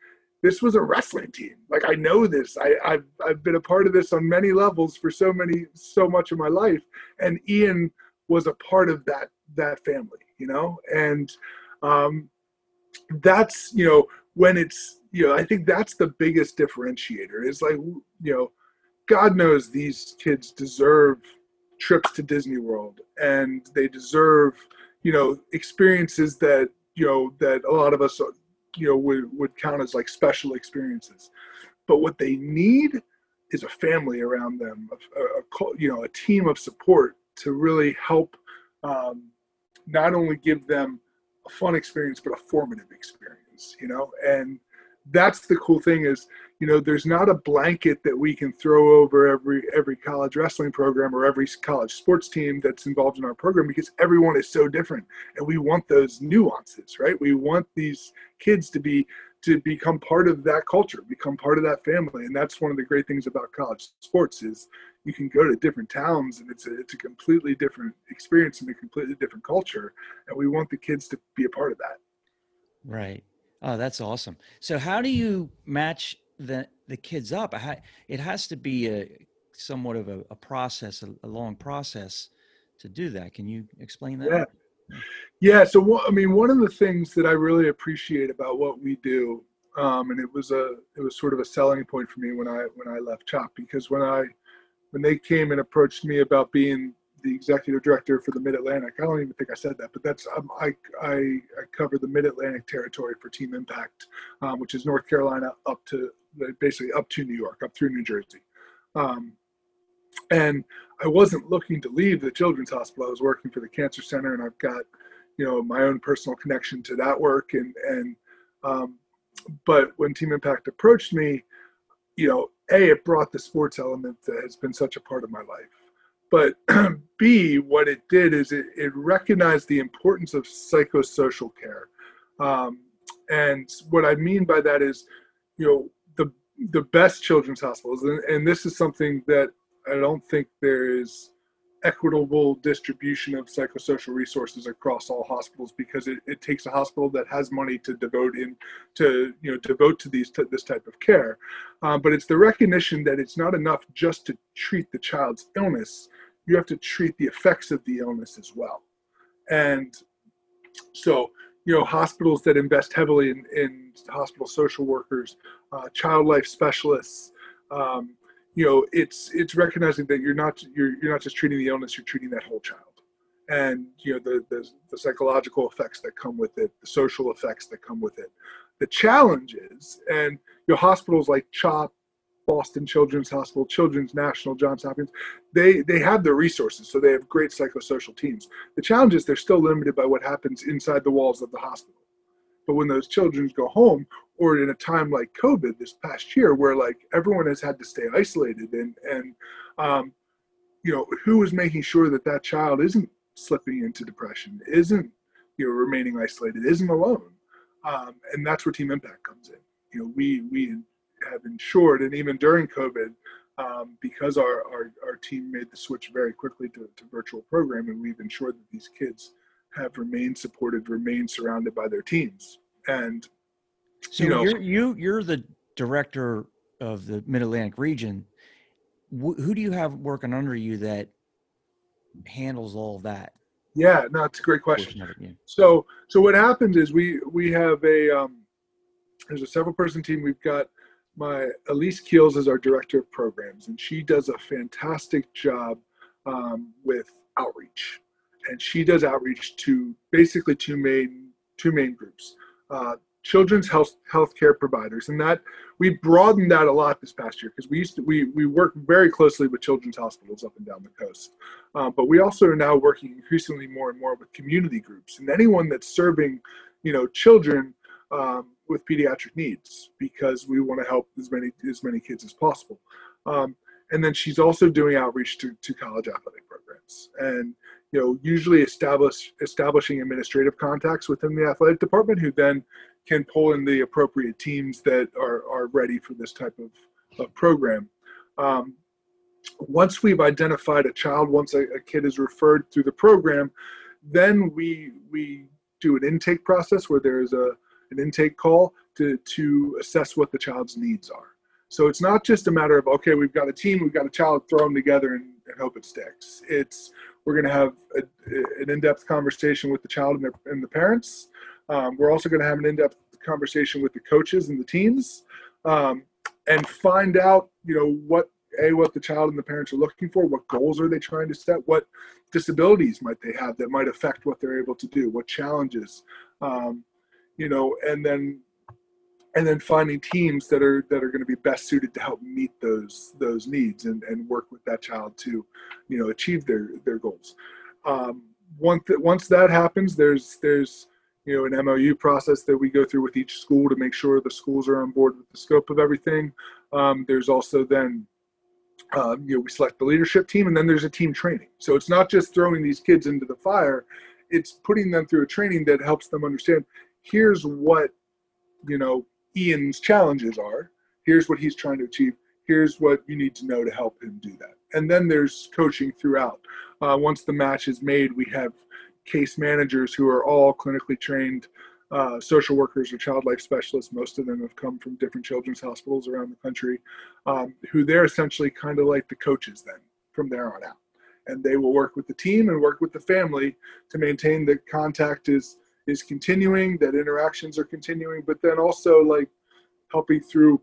this was a wrestling team. Like I know this. I, I've I've been a part of this on many levels for so many so much of my life. And Ian was a part of that that family, you know? And um, that's you know when it's you know I think that's the biggest differentiator is like you know God knows these kids deserve trips to Disney World and they deserve you know experiences that you know that a lot of us you know would would count as like special experiences but what they need is a family around them a, a you know a team of support to really help um, not only give them a fun experience, but a formative experience, you know? And that's the cool thing is, you know, there's not a blanket that we can throw over every every college wrestling program or every college sports team that's involved in our program because everyone is so different and we want those nuances, right? We want these kids to be to become part of that culture, become part of that family. And that's one of the great things about college sports is you can go to different towns and it's a, it's a completely different experience and a completely different culture and we want the kids to be a part of that. Right. Oh that's awesome. So how do you match the the kids up? It has to be a somewhat of a, a process a, a, long process to do that. Can you explain that? Yeah. Yeah so what, i mean one of the things that i really appreciate about what we do um, and it was a it was sort of a selling point for me when I when I left CHOP because when I when they came and approached me about being the executive director for the Mid Atlantic, I don't even think I said that, but that's um, I, I I cover the Mid Atlantic territory for Team Impact, um, which is North Carolina up to basically up to New York, up through New Jersey. Um, and I wasn't looking to leave the Children's Hospital. I was working for the Cancer Center, and I've got, you know, my own personal connection to that work. And and um, but when Team Impact approached me, you know, a it brought the sports element that has been such a part of my life. But B, what it did is it, it recognized the importance of psychosocial care. Um, and what I mean by that is, you know, the the best children's hospitals, and, and this is something that I don't think there is equitable distribution of psychosocial resources across all hospitals because it, it takes a hospital that has money to devote in to you know devote to these to this type of care. Um, but it's the recognition that it's not enough just to treat the child's illness. You have to treat the effects of the illness as well. And so you know hospitals that invest heavily in, in hospital social workers uh, child life specialists um, you know it's it's recognizing that you're not you're, you're not just treating the illness you're treating that whole child. And you know the, the, the psychological effects that come with it the social effects that come with it. The challenge is and your hospitals like chop boston children's hospital children's national johns hopkins they they have the resources so they have great psychosocial teams. The challenge is they're still limited by what happens inside the walls of the hospital but when those children go home, or in a time like COVID this past year, where like everyone has had to stay isolated, and and um, you know who is making sure that that child isn't slipping into depression, isn't you know remaining isolated, isn't alone, um, and that's where Team Impact comes in. You know, we we have ensured, and even during COVID, um, because our, our, our team made the switch very quickly to, to virtual programming, we've ensured that these kids have remained supported, remained surrounded by their teams. And so you know, you're you, you're the director of the Mid Atlantic region. who do you have working under you that handles all of that? Yeah, no, it's a great question. It, yeah. So, so what happens is we we have a um, there's a several person team. We've got my Elise Keels is our director of programs, and she does a fantastic job um, with outreach and she does outreach to basically two main two main groups uh, children's health healthcare providers. And that we broadened that a lot this past year because we used to we we work very closely with children's hospitals up and down the coast. Um, but we also are now working increasingly more and more with community groups and anyone that's serving you know children um, with pediatric needs because we want to help as many as many kids as possible. Um, and then she's also doing outreach to, to college athletic programs. And you know usually establish establishing administrative contacts within the athletic department who then can pull in the appropriate teams that are, are ready for this type of, of program. Um, once we've identified a child once a, a kid is referred through the program then we we do an intake process where there's a an intake call to to assess what the child's needs are. So it's not just a matter of okay we've got a team we've got a child throw them together and, and hope it sticks. It's we're going to have a, an in-depth conversation with the child and, their, and the parents. Um, we're also going to have an in-depth conversation with the coaches and the teams, um, and find out, you know, what a what the child and the parents are looking for. What goals are they trying to set? What disabilities might they have that might affect what they're able to do? What challenges, um, you know, and then and then finding teams that are that are going to be best suited to help meet those those needs and, and work with that child to you know achieve their their goals. Um, once that once that happens there's there's you know an mou process that we go through with each school to make sure the schools are on board with the scope of everything. Um, there's also then um, you know we select the leadership team and then there's a team training. So it's not just throwing these kids into the fire it's putting them through a training that helps them understand here's what you know Ian's challenges are. Here's what he's trying to achieve. Here's what you need to know to help him do that. And then there's coaching throughout. Uh, once the match is made, we have case managers who are all clinically trained uh, social workers or child life specialists. Most of them have come from different children's hospitals around the country, um, who they're essentially kind of like the coaches then from there on out. And they will work with the team and work with the family to maintain that contact is is continuing, that interactions are continuing, but then also like helping through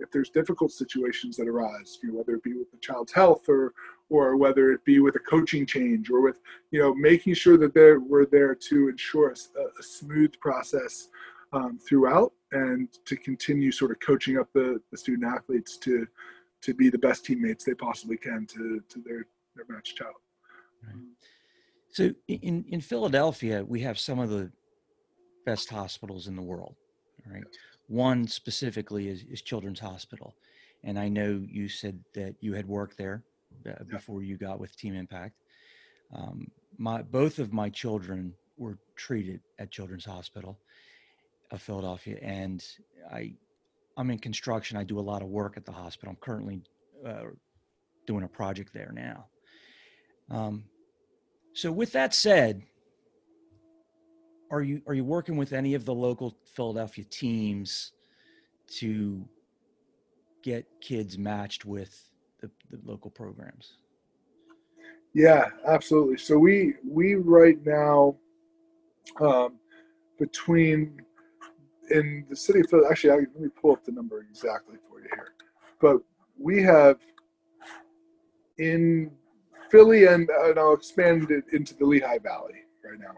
if there's difficult situations that arise, you know, whether it be with the child's health or or whether it be with a coaching change or with you know making sure that they're, we're there to ensure a, a smooth process um, throughout and to continue sort of coaching up the, the student athletes to to be the best teammates they possibly can to to their their match child. Right. So in in Philadelphia, we have some of the best hospitals in the world. Right. One specifically is, is Children's Hospital, and I know you said that you had worked there uh, before you got with Team Impact. Um, my both of my children were treated at Children's Hospital of Philadelphia, and I I'm in construction. I do a lot of work at the hospital. I'm currently uh, doing a project there now. Um, so, with that said, are you are you working with any of the local Philadelphia teams to get kids matched with the, the local programs? Yeah, absolutely. So we we right now um, between in the city of. Actually, let me pull up the number exactly for you here. But we have in Philly, and, and I'll expand it into the Lehigh Valley right now.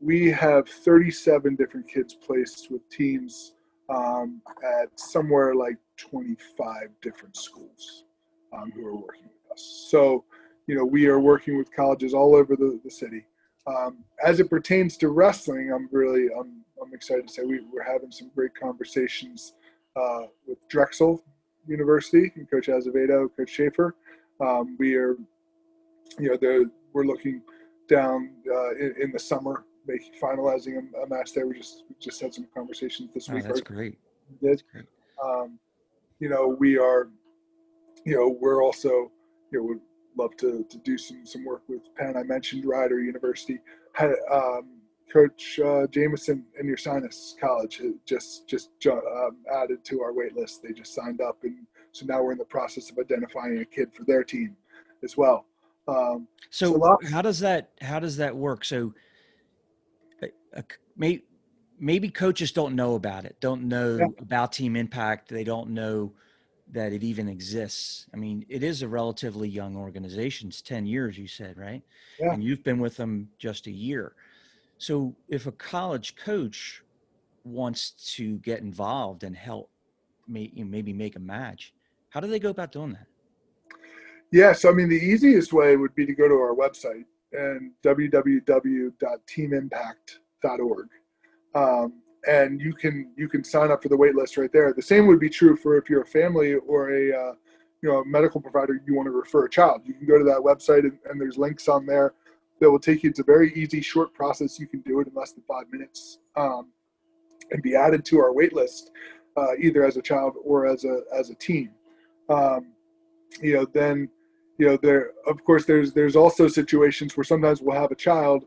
We have 37 different kids placed with teams um, at somewhere like 25 different schools um, who are working with us. So, you know, we are working with colleges all over the, the city. Um, as it pertains to wrestling, I'm really I'm, I'm excited to say we, we're having some great conversations uh, with Drexel University and Coach Azevedo, Coach Schaefer. Um, we are, you know, we're looking down uh, in, in, the summer, making finalizing a, a, match there. We just we just had some conversations this oh, week. That's great. Did. That's great. Um, you know, we are you know, we're also, you know, would love to, to do some, some work with Penn. I mentioned Rider University. Had, um, Coach uh, Jameson and Ursinus College just just um, added to our wait list. They just signed up, and so now we're in the process of identifying a kid for their team as well. Um, so, so how does that how does that work? So, uh, may, maybe coaches don't know about it, don't know yeah. about Team Impact. They don't know that it even exists. I mean, it is a relatively young organization. It's 10 years, you said, right? Yeah. And you've been with them just a year. So if a college coach wants to get involved and help maybe make a match, how do they go about doing that? Yeah, so I mean, the easiest way would be to go to our website and www.teamimpact.org. Um, and you can you can sign up for the wait list right there. The same would be true for if you're a family or a uh, you know a medical provider you want to refer a child. You can go to that website and, and there's links on there that will take you. It's a very easy, short process. You can do it in less than five minutes um, and be added to our wait list, uh, either as a child or as a as a teen. Um, you know, then you know there of course there's there's also situations where sometimes we'll have a child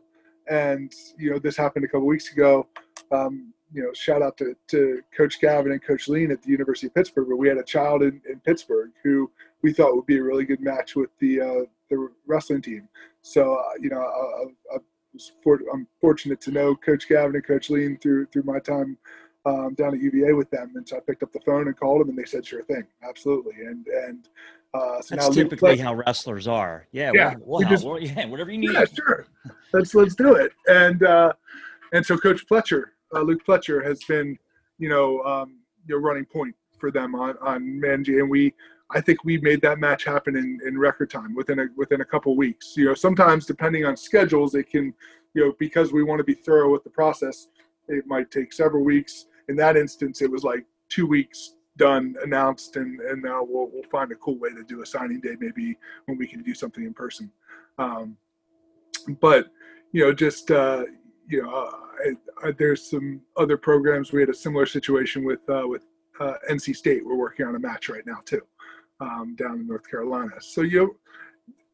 and you know this happened a couple weeks ago um, you know, shout out to, to Coach Gavin and Coach Lean at the University of Pittsburgh, but we had a child in, in Pittsburgh who we thought would be a really good match with the uh, the wrestling team. So uh, you know, I, I, I am fortunate to know Coach Gavin and Coach Lean through through my time um, down at UVA with them, and so I picked up the phone and called them, and they said, "Sure thing, absolutely." And and uh, so That's typically how wrestlers are. Yeah, yeah, we'll, we'll just, yeah, whatever you need. Yeah, sure. Let's let's do it. And uh, and so Coach Pletcher uh, Luke Pletcher has been, you know, um, you know, running point for them on on Manji, and we, I think we made that match happen in, in record time within a within a couple weeks. You know, sometimes depending on schedules, it can, you know, because we want to be thorough with the process, it might take several weeks. In that instance, it was like two weeks done, announced, and and now we'll we'll find a cool way to do a signing day maybe when we can do something in person. Um, but you know, just uh, you know, uh, I, there's some other programs. We had a similar situation with uh, with uh, NC State. We're working on a match right now too, um, down in North Carolina. So you know,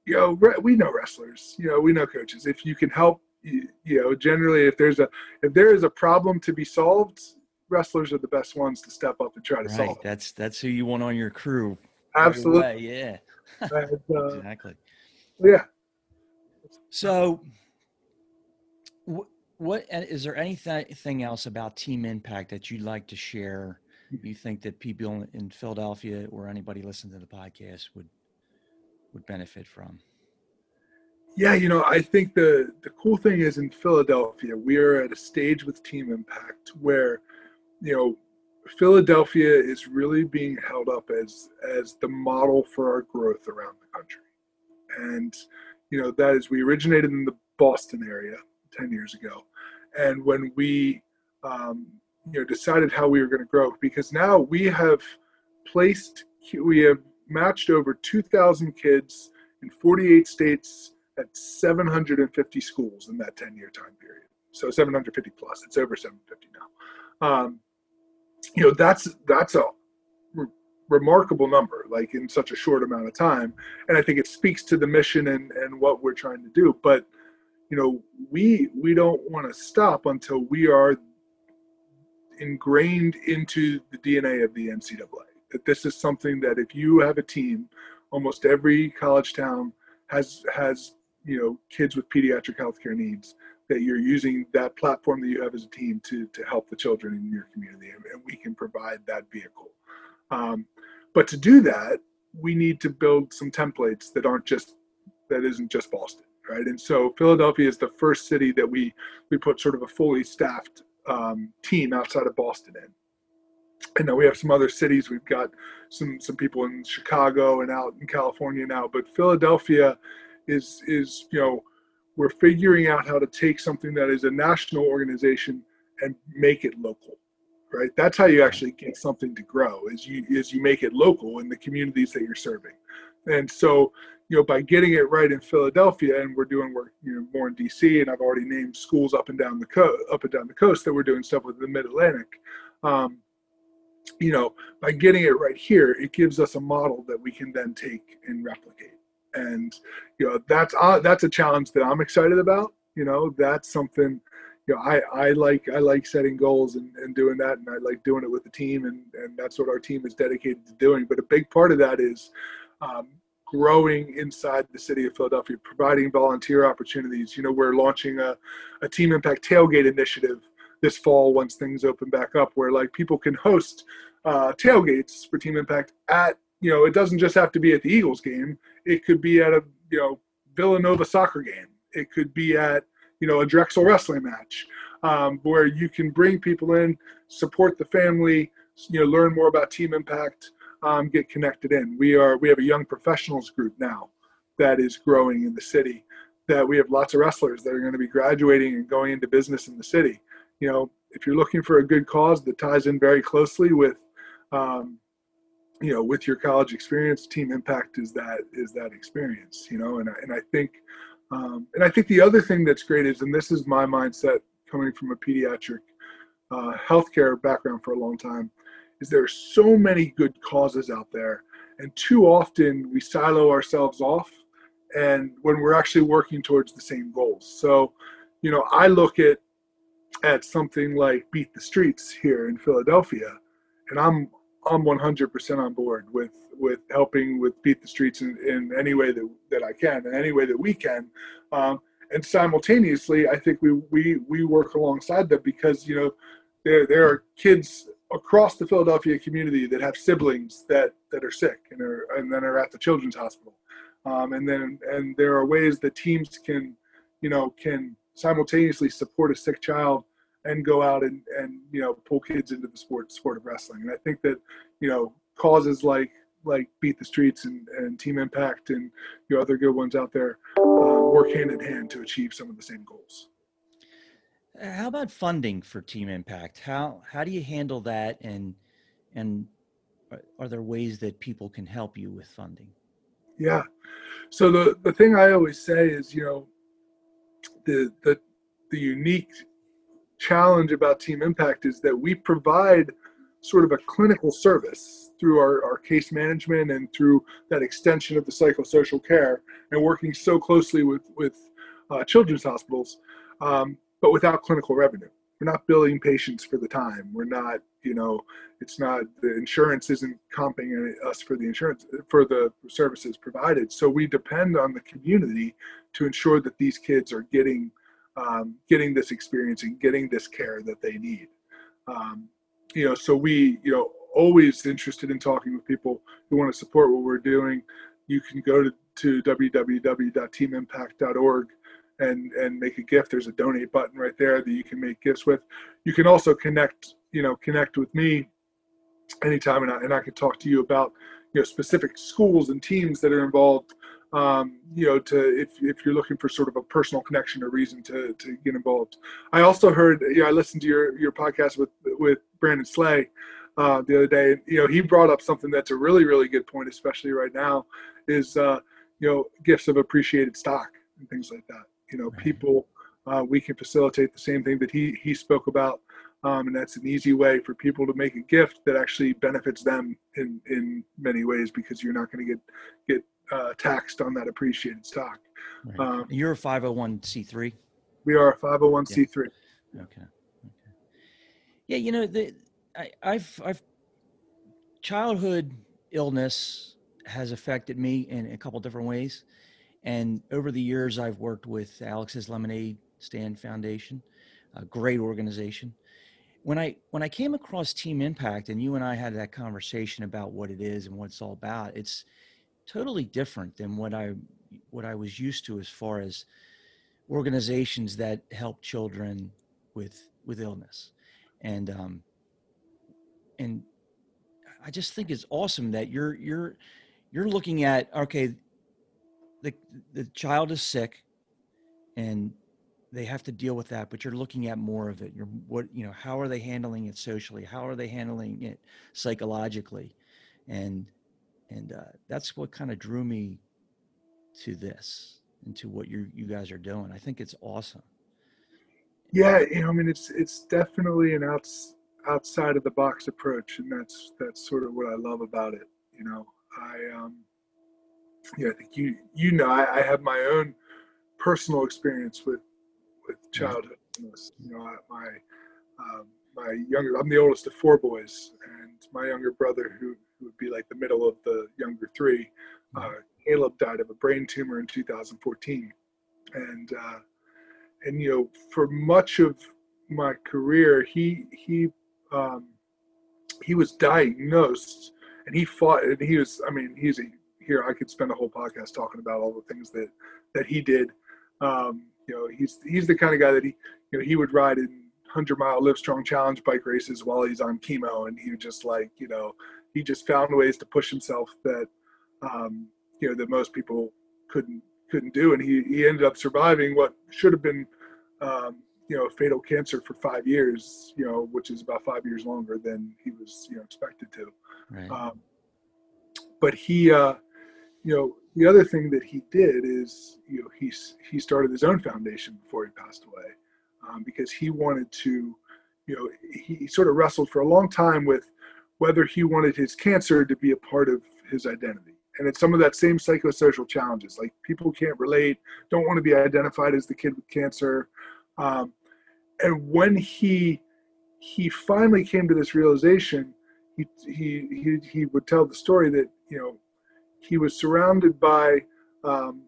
you know, we know wrestlers. You know, we know coaches. If you can help, you know, generally, if there's a if there is a problem to be solved, wrestlers are the best ones to step up and try to right. solve. It. That's that's who you want on your crew. Absolutely. yeah. and, uh, exactly. Yeah. So what is there anything else about Team Impact that you'd like to share you think that people in Philadelphia or anybody listening to the podcast would would benefit from? Yeah, you know, I think the the cool thing is in Philadelphia, we are at a stage with Team Impact where, you know, Philadelphia is really being held up as as the model for our growth around the country, and you know that is we originated in the Boston area ten years ago, and when we um, you know decided how we were going to grow because now we have placed we have matched over 2,000 kids in 48 states at 750 schools in that 10 year time period. So 750 plus, it's over 750 now. Um, you know, that's, that's a re- remarkable number, like in such a short amount of time. And I think it speaks to the mission and, and what we're trying to do. But, you know, we, we don't want to stop until we are ingrained into the DNA of the NCAA. That this is something that if you have a team, almost every college town has has you know kids with pediatric healthcare needs that you're using that platform that you have as a team to to help the children in your community and, we can provide that vehicle. Um, but to do that we need to build some templates that aren't just that isn't just boston right? And so philadelphia is the first city that we we put sort of a fully staffed um, team outside of boston in. And now we have some other cities. We've got some some people in chicago and out in california now but philadelphia is is you know we're figuring out how to take something that is a national organization and make it local right? That's how you actually get something to grow is you is you make it local in the communities that you're serving. And so you know by getting it right in philadelphia and we're doing work you know more in dc and i've already named schools up and down the coast up and down the coast that we're doing stuff with the mid-atlantic um, you know by getting it right here it gives us a model that we can then take and replicate and you know that's uh, that's a challenge that I'm excited about. You know, that's something. You know, I, I like I like setting goals and, and doing that, and I like doing it with the team, and, and that's what our team is dedicated to doing. But a big part of that is um, growing inside the city of Philadelphia, providing volunteer opportunities. You know, we're launching a, a Team Impact Tailgate initiative this fall once things open back up, where like people can host uh, tailgates for Team Impact at you know, it doesn't just have to be at the Eagles game. It could be at a, you know, Villanova soccer game. It could be at, you know, a Drexel wrestling match um, where you can bring people in, support the family, you know, learn more about team impact, um, get connected in. We are, we have a young professionals group now that is growing in the city that we have lots of wrestlers that are going to be graduating and going into business in the city. You know, if you're looking for a good cause that ties in very closely with, um, you know with your college experience team impact is that is that experience you know and, and i think um, and i think the other thing that's great is and this is my mindset coming from a pediatric uh, healthcare background for a long time is there are so many good causes out there and too often we silo ourselves off and when we're actually working towards the same goals. So you know i look at at something like beat the streets here in philadelphia and i'm I'm 100% on board with with helping with beat the streets in, in any way that, that I can, in any way that we can. Um, and simultaneously, I think we, we, we work alongside them because, you know, there, there are kids across the Philadelphia community that have siblings that, that are sick and are, and then are at the children's hospital. Um, and then, and there are ways that teams can, you know, can simultaneously support a sick child and go out and, and you know pull kids into the sport sport of wrestling. And I think that you know causes like like beat the streets and, and team impact and you know other good ones out there uh, work hand in hand to achieve some of the same goals. How about funding for team impact? How how do you handle that and and are there ways that people can help you with funding? Yeah. So the the thing I always say is, you know, the the the unique challenge about Team Impact is that we provide sort of a clinical service through our, our case management and through that extension of the psychosocial care and working so closely with, with uh, children's hospitals, um, but without clinical revenue. We're not billing patients for the time. We're not, you know, it's not the insurance isn't comping us for the insurance for the services provided. So we depend on the community to ensure that these kids are getting um, getting this experience and getting this care that they need. Um, you know, so we, you know, always interested in talking with people who want to support what we're doing, you can go to, to www.teamimpact.org and and make a gift. There's a donate button right there that you can make gifts with. You can also connect, you know, connect with me anytime, and I, and I can talk to you about you know specific schools and teams that are involved. Um, you know, to if if you're looking for sort of a personal connection or reason to to get involved. I also heard, you know, I listened to your your podcast with with Brandon Slay. Uh, the other day, you know, he brought up something that's a really, really good point, especially right now, is uh, you know, gifts of appreciated stock and things like that you know, people, uh, we can facilitate the same thing that he, he spoke about. Um, and that's an easy way for people to make a gift that actually benefits them in, in many ways because you're not going to get, get uh, taxed on that appreciated stock. Right. Um, you're a 501c3. We are a 501c3. Yeah. Okay. Okay. Yeah. You know, the, I, I've, I've childhood illness has affected me in a couple different ways. And over the years, I've worked with Alex's Lemonade Stand Foundation, a great organization. When I when I came across Team Impact, and you and I had that conversation about what it is and what it's all about, it's totally different than what I what I was used to as far as organizations that help children with with illness, and um, and I just think it's awesome that you're you're you're looking at okay the the child is sick and they have to deal with that but you're looking at more of it. You're what you know how are they handling it socially? How are they handling it psychologically? And and uh, that's what kind of drew me to this and to what you you guys are doing. I think it's awesome. Yeah you know i mean it's it's definitely an outs outside of the box approach and that's that's sort of what i love about it you know. I um yeah, I think you you know I, I have my own personal experience with with childhood. You know, I, my um, my younger I'm the oldest of four boys, and my younger brother, who, who would be like the middle of the younger three, uh, Caleb died of a brain tumor in 2014, and uh, and you know for much of my career, he he um, he was diagnosed and he fought and he was I mean he's a here I could spend a whole podcast talking about all the things that that he did. Um, you know, he's he's the kind of guy that he you know he would ride in hundred mile live strong challenge bike races while he's on chemo, and he would just like you know he just found ways to push himself that um, you know that most people couldn't couldn't do, and he he ended up surviving what should have been um, you know fatal cancer for five years, you know, which is about five years longer than he was you know expected to. Right. Um, but he uh, you know, the other thing that he did is, you know, he he started his own foundation before he passed away, um, because he wanted to, you know, he sort of wrestled for a long time with whether he wanted his cancer to be a part of his identity. And it's some of that same psychosocial challenges, like people can't relate, don't want to be identified as the kid with cancer. Um, and when he he finally came to this realization, he, he he he would tell the story that you know he was surrounded by um,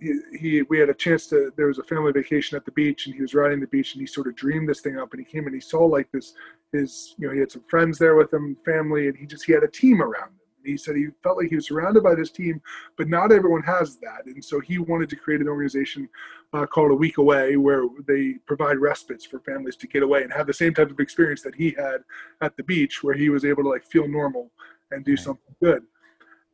he, he, we had a chance to there was a family vacation at the beach and he was riding the beach and he sort of dreamed this thing up and he came and he saw like this his you know he had some friends there with him family and he just he had a team around him. He said he felt like he was surrounded by this team but not everyone has that. And so he wanted to create an organization uh, called a week away where they provide respites for families to get away and have the same type of experience that he had at the beach where he was able to like feel normal and do something good.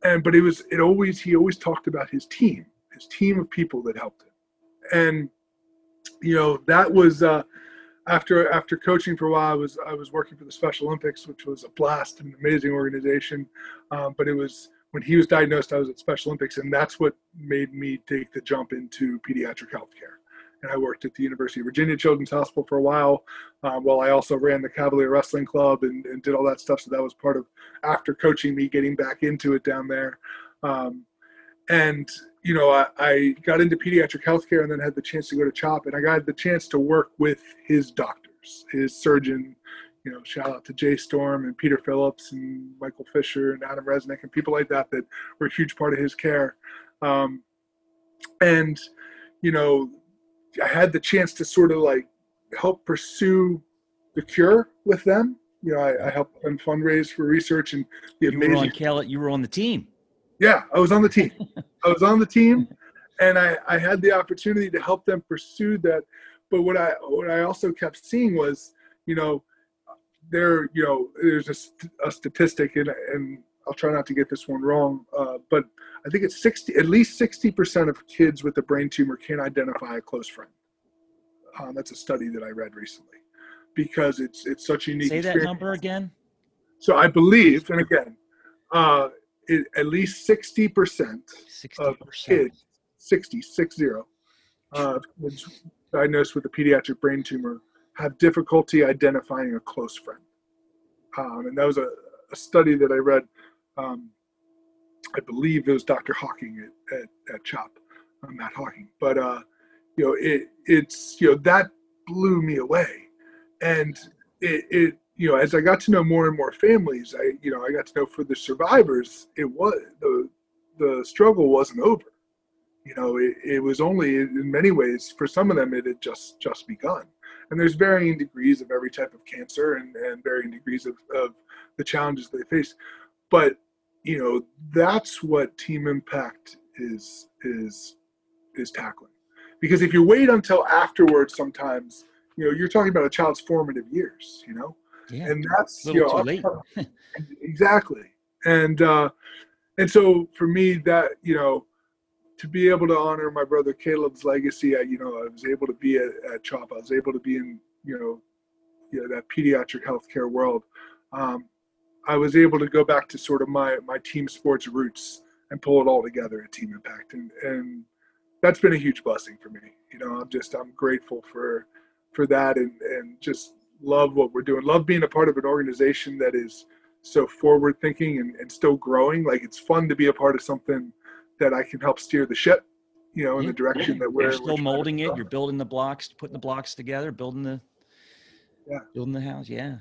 And but it was it always he always talked about his team his team of people that helped him. And you know that was uh after after coaching for a while i was i was working for the special olympics which was a blast an amazing organization um, but it was when he was diagnosed i was at special olympics and that's what made me take the jump into pediatric healthcare and I worked at the University of Virginia Children's Hospital for a while. Um, while I also ran the Cavalier Wrestling Club and, and, did all that stuff. So that was part of after coaching me getting back into it down there. Um, and you know, I, I, got into pediatric healthcare and then had the chance to go to CHOP, and I got the chance to work with his doctors, his surgeon. You know, shout out to Jay Storm and Peter Phillips and Michael Fisher and Adam Resnick and people like that that were a huge part of his care. Um, and you know, I had the chance to sort of like help pursue the cure with them, you know, I, I helped them fundraise for research and the you amazing. Were on Cal- you were on the team. Yeah, I was on the team. I was on the team, and I, I had the opportunity to help them pursue that. But what I what I also kept seeing was, you know, there you know there's a, a statistic and and I'll try not to get this one wrong, uh, but I think it's 60 at least 60 percent of kids with a brain tumor can't identify a close friend. Um, that's a study that I read recently because it's it's such a unique. Say that experience. number again. So I believe, and again, uh, it, at least 60 percent of kids, 60, six zero, uh, diagnosed with a pediatric brain tumor have difficulty identifying a close friend. Um, and that was a, a, study that I read. Um, I believe it was Dr. Hocking at, at, at CHOP, uh, Matt Hocking. But, uh, you know, it, it's, you know, that blew me away. And it, it, you know, as I got to know more and more families, I, you know, I got to know for the survivors, it was, the, the struggle wasn't over. You know, it, it was only in many ways, for some of them, it had just, just begun. And there's varying degrees of every type of cancer and, and varying degrees of, of the challenges they face. But you know that's what team impact is is is tackling. Because if you wait until afterwards sometimes you know you're talking about a child's formative years you know yeah, and that's you know late. exactly and uh and so for me that you know to be able to honor my brother Caleb's legacy, I, you know, I was able to be at, at CHOP. I was able to be in, you know, you know that pediatric healthcare world. Um, I was able to go back to sort of my my team sports roots and pull it all together at Team Impact, and and that's been a huge blessing for me. You know, I'm just I'm grateful for for that, and and just love what we're doing. Love being a part of an organization that is so forward thinking and, and still growing. Like it's fun to be a part of something that I can help steer the ship, you know, in yeah, the direction yeah. that we're You're still we're molding it. You're building the blocks, putting the blocks together, building the yeah, building the house. Yeah,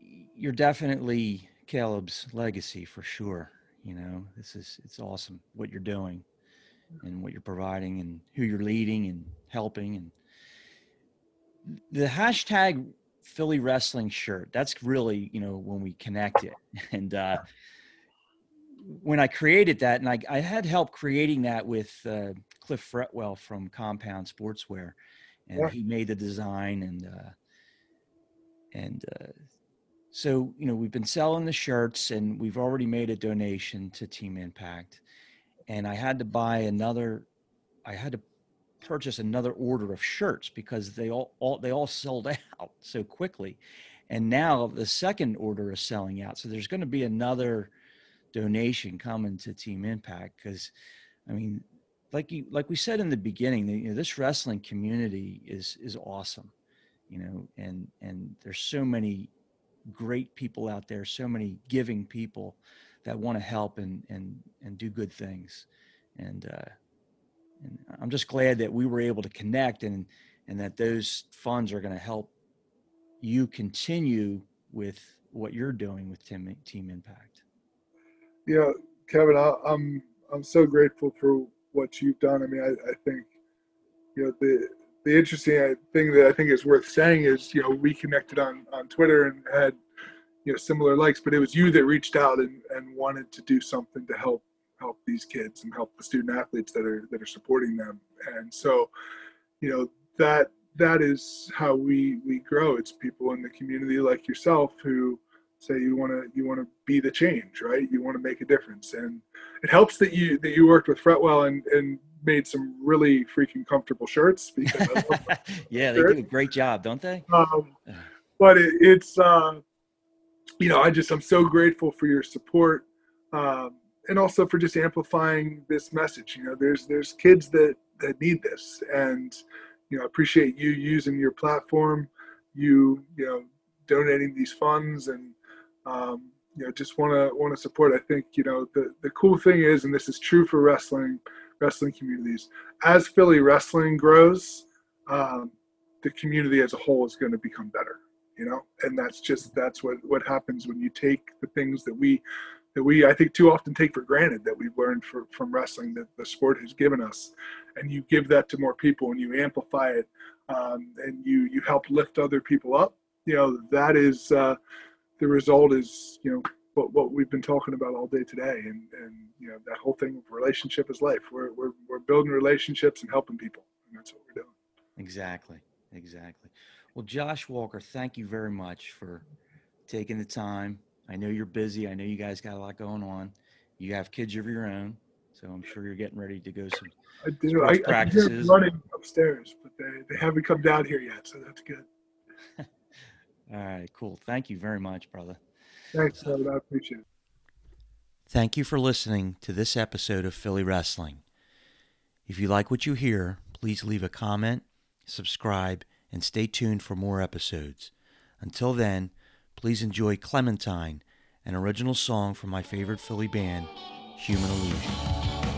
you're definitely Caleb's legacy for sure. You know, this is it's awesome what you're doing and what you're providing and who you're leading and helping and the hashtag Philly wrestling shirt. That's really, you know, when we connected and uh when I created that, and I, I had help creating that with uh, Cliff Fretwell from Compound Sportswear, and yeah. he made the design and uh, and uh, so you know we've been selling the shirts and we've already made a donation to Team Impact, and I had to buy another, I had to purchase another order of shirts because they all, all they all sold out so quickly, and now the second order is selling out. So there's going to be another donation coming to Team Impact because, I mean, like you like we said in the beginning, you know, this wrestling community is is awesome, you know, and and there's so many great people out there, so many giving people that want to help and and and do good things, and uh, and I'm just glad that we were able to connect and and that those funds are going to help you continue with what you're doing with Team Team Impact Yeah, Kevin, I, I'm I'm so grateful for what you've done. I mean, I, I think, you know, the the interesting uh, thing that I think is worth saying is, you know, we connected on on Twitter and had, you know, similar likes, but it was you that reached out and and wanted to do something to help help these kids and help the student athletes that are that are supporting them. And so, you know, that that is how we we grow. It's people in the community like yourself who say you want to you want to be the change right? You want to make a difference. And it helps that you that you worked with fretwell and and made some really freaking comfortable shirts because yeah they do a great job don't they? Um, but it, it's uh, you know i just i'm so grateful for your support. Um, and also for just amplifying this message you know there's there's kids that that need this. And you know I appreciate you using your platform you you know donating these funds and um, you know just want to want to support. I think you know the the cool thing is and this is true for wrestling wrestling communities as philly wrestling grows um, the community as a whole is going to become better you know? And that's just that's what what happens when you take the things that we that we i think too often take for granted that we've learned for, from wrestling that the sport has given us. And you give that to more people and you amplify it um, and you you help lift other people up. You know that is uh, the result is you know what, what we've been talking about all day today. And and you know that whole thing of relationship is life. We're, we're, we're building relationships and helping people. And that's what we're doing. Exactly. Exactly. Well josh walker thank you very much for taking the time i know you're busy i know you guys got a lot going on you have kids of your own so i'm sure you're getting ready to go some I do. I, practices. I running upstairs, but they, they haven't come down here yet, so that's good. All right, cool. Thank you very much, brother. Thanks, David. I appreciate it. Thank you for listening to this episode of Philly Wrestling. If you like what you hear, please leave a comment, subscribe, and stay tuned for more episodes. Until then, please enjoy Clementine, an original song from my favorite Philly band, Human Illusion.